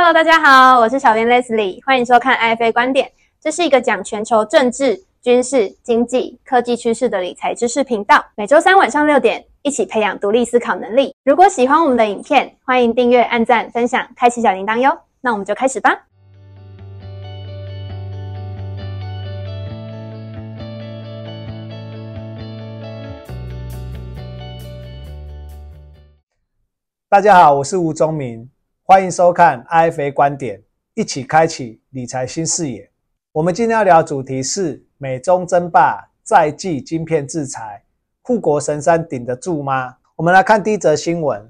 Hello，大家好，我是小编 Leslie，欢迎收看 IFA 观点。这是一个讲全球政治、军事、经济、科技趋势的理财知识频道。每周三晚上六点，一起培养独立思考能力。如果喜欢我们的影片，欢迎订阅、按赞、分享、开启小铃铛哟。那我们就开始吧。大家好，我是吴宗明，欢迎收看 IFA 观点，一起开启理财新视野。我们今天要聊主题是美中争霸，再继晶片制裁，护国神山顶得住吗？我们来看第一则新闻：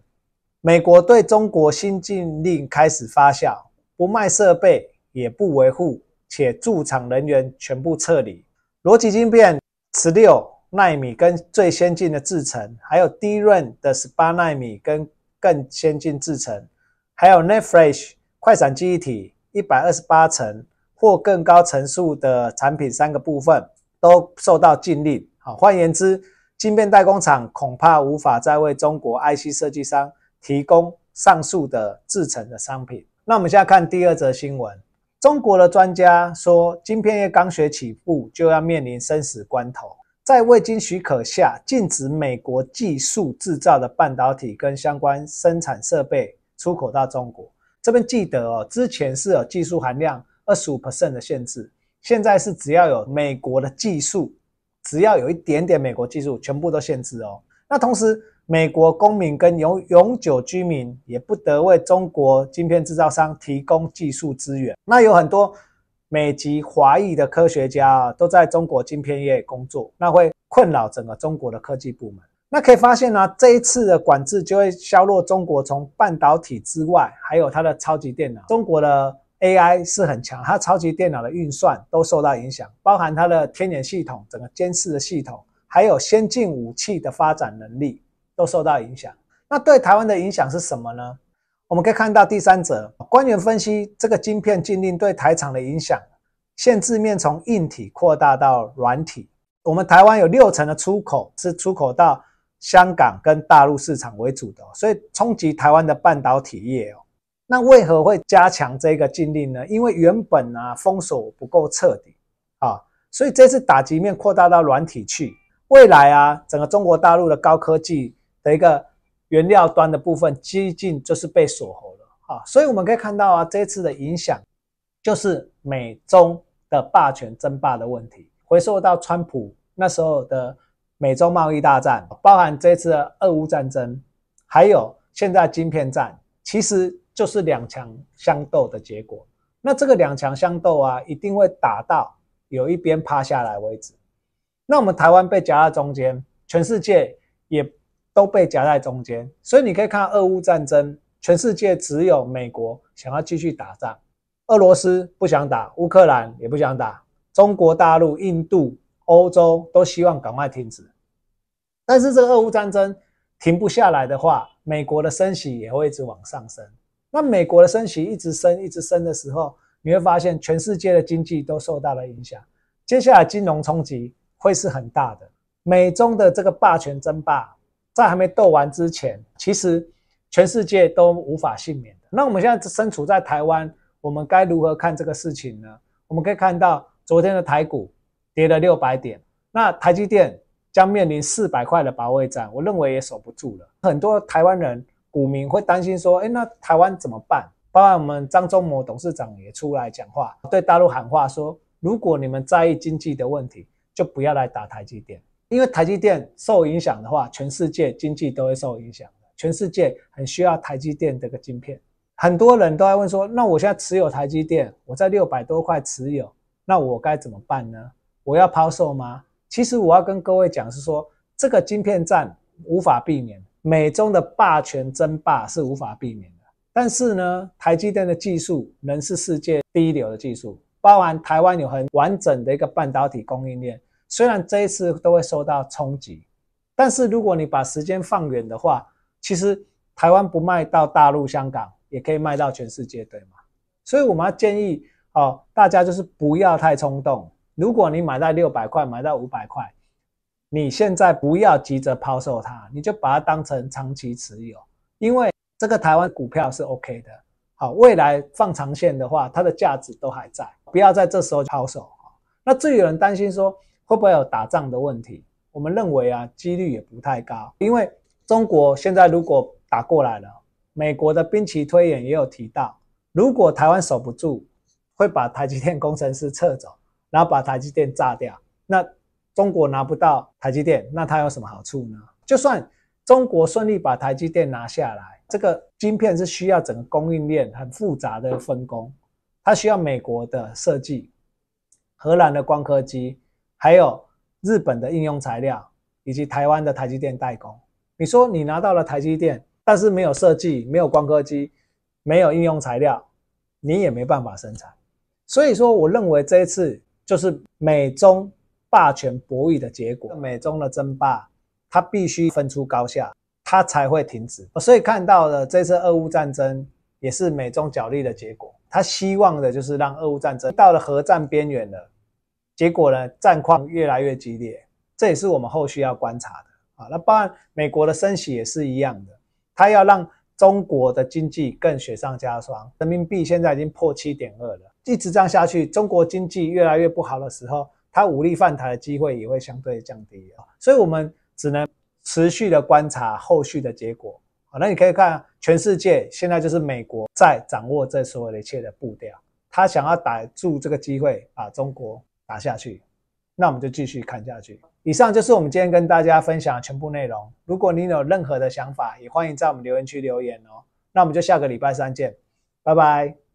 美国对中国新禁令开始发酵，不卖设备，也不维护，且驻场人员全部撤离。逻辑晶片十六纳米跟最先进的制程，还有低润的十八纳米跟更先进制程，还有 Net Flash 快闪记忆体一百二十八层或更高层数的产品，三个部分都受到禁令。好，换言之，晶片代工厂恐怕无法再为中国 IC 设计商提供上述的制成的商品。那我们现在看第二则新闻，中国的专家说，晶片业刚学起步，就要面临生死关头。在未经许可下，禁止美国技术制造的半导体跟相关生产设备出口到中国。这边记得哦，之前是有技术含量二十五 percent 的限制，现在是只要有美国的技术，只要有一点点美国技术，全部都限制哦。那同时，美国公民跟永永久居民也不得为中国晶片制造商提供技术资源。那有很多。美籍华裔的科学家啊，都在中国晶片业工作，那会困扰整个中国的科技部门。那可以发现呢，这一次的管制就会削弱中国从半导体之外，还有它的超级电脑。中国的 AI 是很强，它超级电脑的运算都受到影响，包含它的天眼系统、整个监视的系统，还有先进武器的发展能力都受到影响。那对台湾的影响是什么呢？我们可以看到第三者官员分析这个晶片禁令对台厂的影响，限制面从硬体扩大到软体。我们台湾有六成的出口是出口到香港跟大陆市场为主的，所以冲击台湾的半导体业哦。那为何会加强这个禁令呢？因为原本啊封锁不够彻底啊，所以这次打击面扩大到软体去。未来啊，整个中国大陆的高科技的一个。原料端的部分接近就是被锁喉了啊，所以我们可以看到啊，这次的影响就是美中的霸权争霸的问题，回溯到川普那时候的美中贸易大战，包含这次的俄乌战争，还有现在晶片战，其实就是两强相斗的结果。那这个两强相斗啊，一定会打到有一边趴下来为止。那我们台湾被夹在中间，全世界也。都被夹在中间，所以你可以看俄乌战争，全世界只有美国想要继续打仗，俄罗斯不想打，乌克兰也不想打，中国大陆、印度、欧洲都希望赶快停止。但是这个俄乌战争停不下来的话，美国的升息也会一直往上升。那美国的升息一直升、一直升的时候，你会发现全世界的经济都受到了影响。接下来金融冲击会是很大的。美中的这个霸权争霸。在还没斗完之前，其实全世界都无法幸免的。那我们现在身处在台湾，我们该如何看这个事情呢？我们可以看到昨天的台股跌了六百点，那台积电将面临四百块的保卫战，我认为也守不住了。很多台湾人股民会担心说：“哎，那台湾怎么办？”包括我们张忠谋董事长也出来讲话，对大陆喊话说：“如果你们在意经济的问题，就不要来打台积电。”因为台积电受影响的话，全世界经济都会受影响的。全世界很需要台积电这个晶片，很多人都在问说：那我现在持有台积电，我在六百多块持有，那我该怎么办呢？我要抛售吗？其实我要跟各位讲是说，这个晶片战无法避免，美中的霸权争霸是无法避免的。但是呢，台积电的技术仍是世界第一流的技术，包含台湾有很完整的一个半导体供应链。虽然这一次都会受到冲击，但是如果你把时间放远的话，其实台湾不卖到大陆、香港，也可以卖到全世界，对吗？所以我们要建议哦，大家就是不要太冲动。如果你买到六百块，买到五百块，你现在不要急着抛售它，你就把它当成长期持有，因为这个台湾股票是 OK 的好，未来放长线的话，它的价值都还在，不要在这时候抛售。那至于有人担心说会不会有打仗的问题，我们认为啊，几率也不太高，因为中国现在如果打过来了，美国的兵棋推演也有提到，如果台湾守不住，会把台积电工程师撤走，然后把台积电炸掉。那中国拿不到台积电，那它有什么好处呢？就算中国顺利把台积电拿下来，这个晶片是需要整个供应链很复杂的分工，它需要美国的设计。荷兰的光刻机，还有日本的应用材料，以及台湾的台积电代工。你说你拿到了台积电，但是没有设计，没有光刻机，没有应用材料，你也没办法生产。所以说，我认为这一次就是美中霸权博弈的结果。美中的争霸，它必须分出高下，它才会停止。所以看到了这次俄乌战争，也是美中角力的结果。他希望的就是让俄乌战争到了核战边缘了，结果呢，战况越来越激烈，这也是我们后续要观察的啊。那当然，美国的升息也是一样的，他要让中国的经济更雪上加霜。人民币现在已经破七点二了，一直这样下去，中国经济越来越不好的时候，它武力犯台的机会也会相对降低啊。所以我们只能持续的观察后续的结果。好，那你可以看全世界现在就是美国在掌握这所有的一切的步调，他想要逮住这个机会，把中国打下去。那我们就继续看下去。以上就是我们今天跟大家分享的全部内容。如果你有任何的想法，也欢迎在我们留言区留言哦。那我们就下个礼拜三见，拜拜。